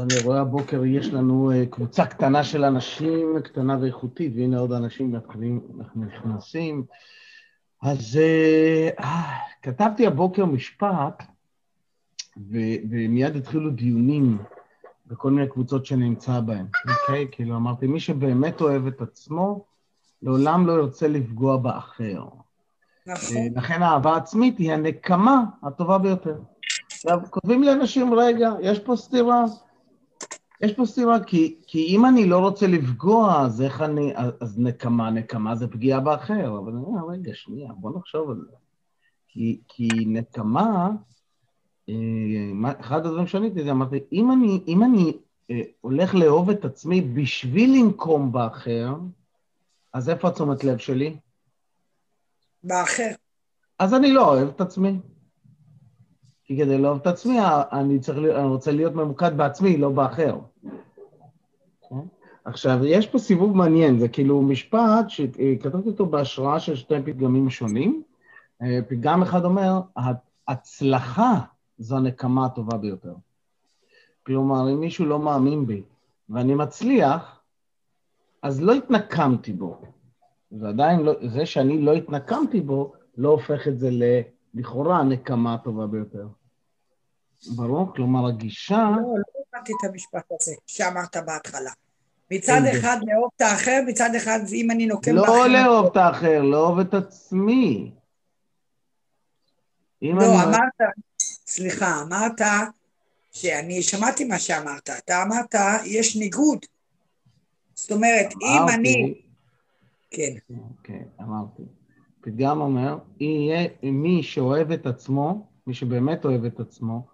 אז אני רואה הבוקר יש לנו אה, קבוצה קטנה של אנשים, קטנה ואיכותית, והנה עוד אנשים מתחילים, אנחנו נכנסים. אז אה, אה, כתבתי הבוקר משפט, ו, ומיד התחילו דיונים בכל מיני קבוצות שנמצא בהן, אוקיי? כאילו אמרתי, מי שבאמת אוהב את עצמו, לעולם לא ירצה לפגוע באחר. נכון. אה, לכן האהבה העצמית היא הנקמה הטובה ביותר. עכשיו, כותבים לי אנשים, רגע, יש פה סתירה. יש פה סתירה, כי, כי אם אני לא רוצה לפגוע, אז איך אני... אז נקמה, נקמה זה פגיעה באחר. אבל אני אומר, רגע, שנייה, בוא נחשוב על זה. כי, כי נקמה, אה, אחד הדברים שעניתי זה, אמרתי, אם אני, אם אני אה, הולך לאהוב את עצמי בשביל לנקום באחר, אז איפה התשומת לב שלי? באחר. אז אני לא אוהב את עצמי. כי כדי לאהוב את עצמי, אני, צריך, אני רוצה להיות ממוקד בעצמי, לא באחר. כן? עכשיו, יש פה סיבוב מעניין, זה כאילו משפט שכתבתי אותו בהשראה של שתי פתגמים שונים. אה, פתגם אחד אומר, הצלחה זו הנקמה הטובה ביותר. כלומר, אם מישהו לא מאמין בי ואני מצליח, אז לא התנקמתי בו. ועדיין לא, זה שאני לא התנקמתי בו, לא הופך את זה ל, לכאורה הנקמה הטובה ביותר. ברור? כלומר, הגישה... לא, לא הבנתי את המשפט הזה שאמרת בהתחלה. מצד? אחד לאהוב את האחר, מצד אחד אם אני נוקם לא באחר... לאהוב את האחר, לאהוב את עצמי. אם לא, אמרת, סליחה, אמרת שאני שמעתי מה שאמרת. אתה אמרת, יש ניגוד. זאת אומרת, אם אני... כן. אוקיי, אמרתי. פתגם אומר, יהיה מי שאוהב את עצמו, מי שבאמת אוהב את עצמו,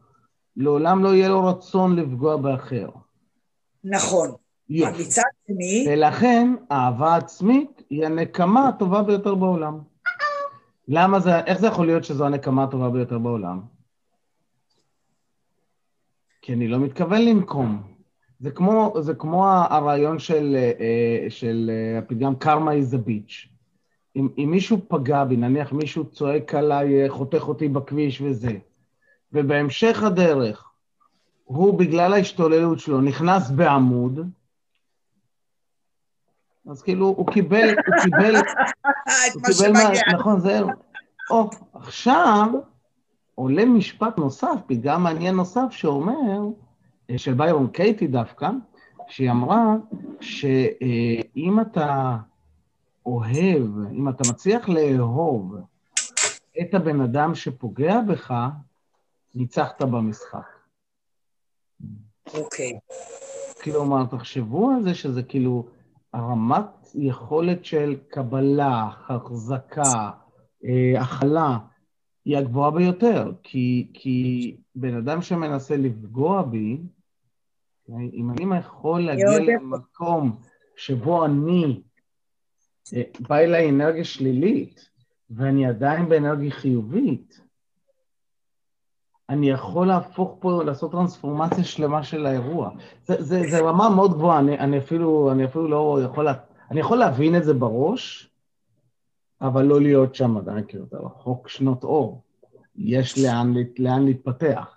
לעולם לא יהיה לו רצון לפגוע באחר. נכון. יופי. מצד שני, ולכן אהבה עצמית היא הנקמה הטובה ביותר בעולם. למה זה, איך זה יכול להיות שזו הנקמה הטובה ביותר בעולם? כי אני לא מתכוון לנקום. זה כמו, זה כמו הרעיון של, אה, של אה, הפתגם קרמה is a bitch. אם, אם מישהו פגע בי, נניח מישהו צועק עליי, אה, חותך אותי בכביש וזה, ובהמשך הדרך הוא, בגלל ההשתוללות שלו, נכנס בעמוד, אז כאילו, הוא קיבל, הוא קיבל, הוא קיבל מה... נכון, זהו. או, עכשיו עולה משפט נוסף, פתגם מעניין נוסף, שאומר, אה, של ביירון קייטי דווקא, שהיא אמרה שאם אתה אוהב, אם אתה מצליח לאהוב את הבן אדם שפוגע בך, ניצחת במשחק. אוקיי. כלומר, תחשבו על זה שזה כאילו הרמת יכולת של קבלה, החזקה, אה, הכלה, היא הגבוהה ביותר. כי, כי בן אדם שמנסה לפגוע בי, אם אני יכול להגיע. למקום שבו אני, אה, בא אליי אנרגיה שלילית, ואני עדיין באנרגיה חיובית, אני יכול להפוך פה, לעשות טרנספורמציה שלמה של האירוע. זה, זה, זה רמה מאוד גבוהה, אני, אני, אפילו, אני אפילו לא יכול, לה, אני יכול להבין את זה בראש, אבל לא להיות שם עדיין, כאילו, אתה רחוק שנות אור. יש לאן, לאן להתפתח.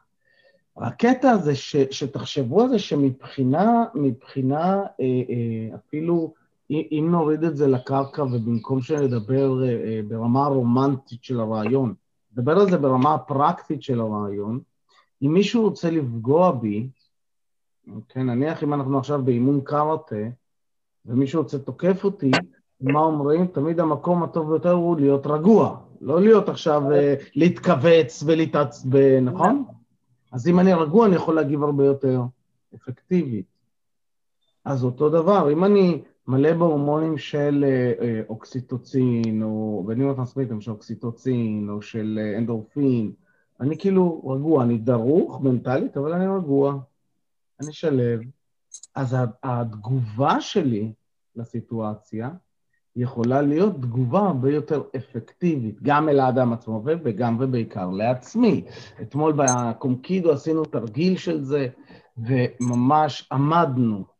הקטע הזה, ש, שתחשבו על זה שמבחינה, מבחינה, אה, אה, אפילו אם נוריד את זה לקרקע ובמקום שנדבר אה, אה, ברמה הרומנטית של הרעיון, נדבר על זה ברמה הפרקטית של הרעיון, אם מישהו רוצה לפגוע בי, כן, נניח אם אנחנו עכשיו באימון קראטה, ומישהו רוצה תוקף אותי, מה אומרים? תמיד המקום הטוב ביותר הוא להיות רגוע, לא להיות עכשיו אה, להתכווץ ולהתעצבן, נכון? אז אם אני רגוע, אני יכול להגיב הרבה יותר אפקטיבית. אז אותו דבר, אם אני מלא בהורמונים של אה, אה, אוקסיטוצין, או בנימוטרנסמיטרים של אוקסיטוצין, או של אה, אנדורפין, אני כאילו רגוע, אני דרוך מנטלית, אבל אני רגוע, אני שלב. אז התגובה שלי לסיטואציה יכולה להיות תגובה הרבה יותר אפקטיבית, גם אל האדם עצמו וגם ובעיקר לעצמי. אתמול בקומקידו עשינו תרגיל של זה, וממש עמדנו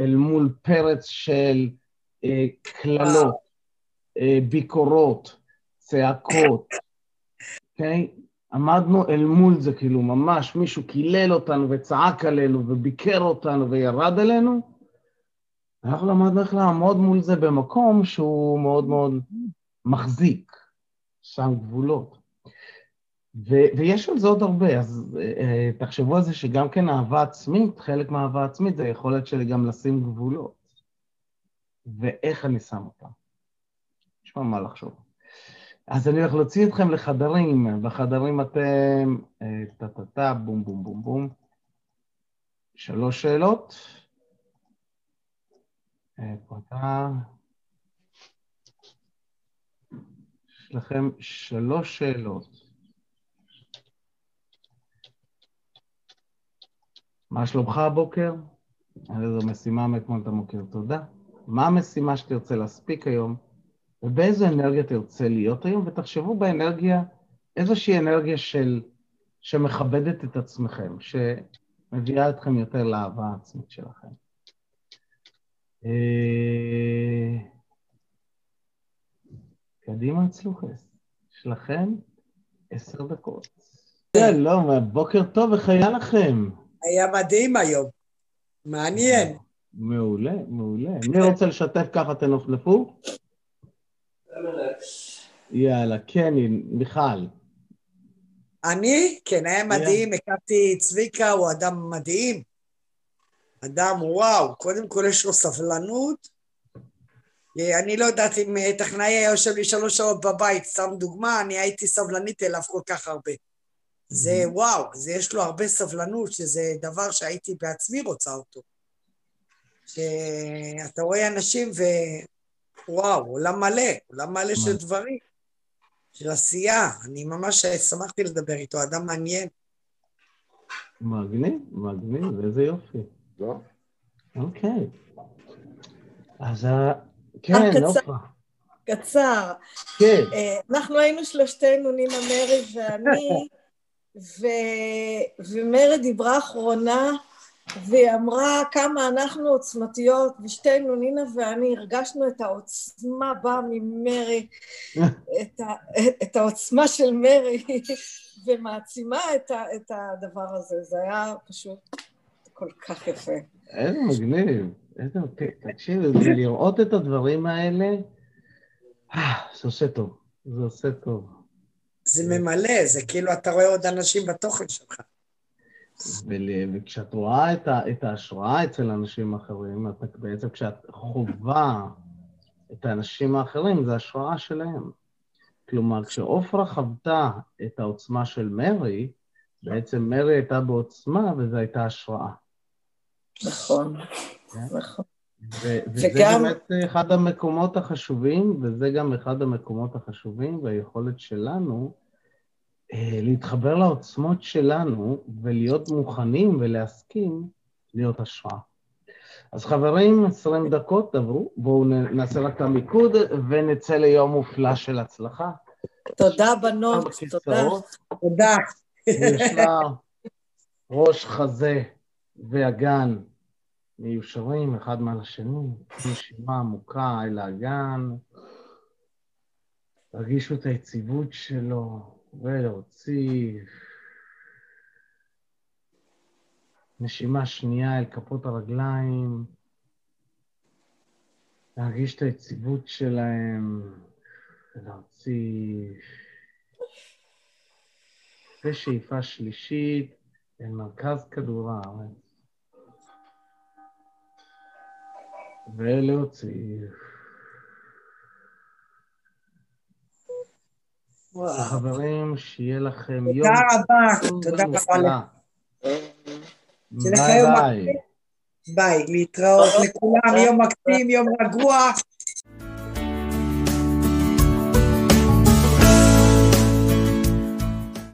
אל מול פרץ של אה, קללות, אה, ביקורות, צעקות, אוקיי? עמדנו אל מול זה, כאילו ממש מישהו קילל אותנו וצעק עלינו וביקר אותנו וירד עלינו, אנחנו למדנו איך לעמוד מול זה במקום שהוא מאוד מאוד מחזיק, שם גבולות. ו- ויש על זה עוד הרבה, אז uh, תחשבו על זה שגם כן אהבה עצמית, חלק מהאהבה עצמית זה היכולת שלי גם לשים גבולות. ואיך אני שם אותם. יש מה לחשוב. אז אני הולך להוציא אתכם לחדרים, בחדרים אתם טה-טה-טה, בום בום בום בום. שלוש שאלות. פרטה. יש לכם שלוש שאלות. מה שלומך הבוקר? איזו משימה מאתמול אתה מוכר, תודה. מה המשימה שתרצה להספיק היום, ובאיזו אנרגיה תרצה להיות היום, ותחשבו באנרגיה, איזושהי אנרגיה של, שמכבדת את עצמכם, שמביאה אתכם יותר לאהבה העצמית שלכם. אה, קדימה צלוחס, יש לכם עשר דקות. שלום, בוקר טוב, איך היה לכם? היה מדהים היום, מעניין. מעולה, מעולה. מי רוצה לשתף ככה תנופנפו? יאללה, כן, מיכל. אני? כן, היה מדהים, הכרתי צביקה, הוא אדם מדהים. אדם, וואו, קודם כל יש לו סבלנות. אני לא יודעת אם טכנאי היה יושב לי שלוש שעות בבית, סתם דוגמה, אני הייתי סבלנית אליו כל כך הרבה. זה וואו, זה יש לו הרבה סבלנות, שזה דבר שהייתי בעצמי רוצה אותו. שאתה רואה אנשים ווואו, עולם מלא, עולם מלא של דברים, של עשייה. אני ממש שמחתי לדבר איתו, אדם מעניין. מגניב, מגניב, איזה יופי. לא? אוקיי. אז כן, עופרה. קצר. כן. אה, אנחנו היינו שלושתנו, נינה מרי ואני, ו... ומרי דיברה אחרונה והיא אמרה כמה אנחנו עוצמתיות, ושתינו, נינה ואני, הרגשנו את העוצמה באה ממרי, את, ה, את העוצמה של מרי, ומעצימה את, ה, את הדבר הזה. זה היה פשוט כל כך יפה. איזה מגניב, איזה... תקשיב, לראות את הדברים האלה, אה, זה עושה טוב, זה עושה טוב. זה ממלא, זה כאילו אתה רואה עוד אנשים בתוכן שלך. וכשאת רואה את, ה, את ההשראה אצל אנשים אחרים, את בעצם כשאת חווה את האנשים האחרים, זה השראה שלהם. כלומר, כשעופרה חוותה את העוצמה של מרי, בעצם מרי הייתה בעוצמה וזו הייתה השראה. נכון, כן? נכון. וזה וגם... באמת אחד המקומות החשובים, וזה גם אחד המקומות החשובים, והיכולת שלנו אה, להתחבר לעוצמות שלנו ולהיות מוכנים ולהסכים להיות השראה. אז חברים, 20 דקות עברו, בואו נעשה רק את המיקוד ונצא ליום מופלא של הצלחה. תודה בנות, תודה. תודה. יש לה ראש חזה ואגן מיושרים אחד מעל השני, נשימה עמוקה אל האגן, תרגישו את היציבות שלו. ולהוציא נשימה שנייה אל כפות הרגליים, להרגיש את היציבות שלהם ולהוציא ושאיפה שלישית אל מרכז כדור הארץ ולהוציא. חברים, שיהיה לכם יום... תודה רבה, תודה רבה. ביי ביי. ביי, להתראות לכולם, יום מקסים, יום רגוע,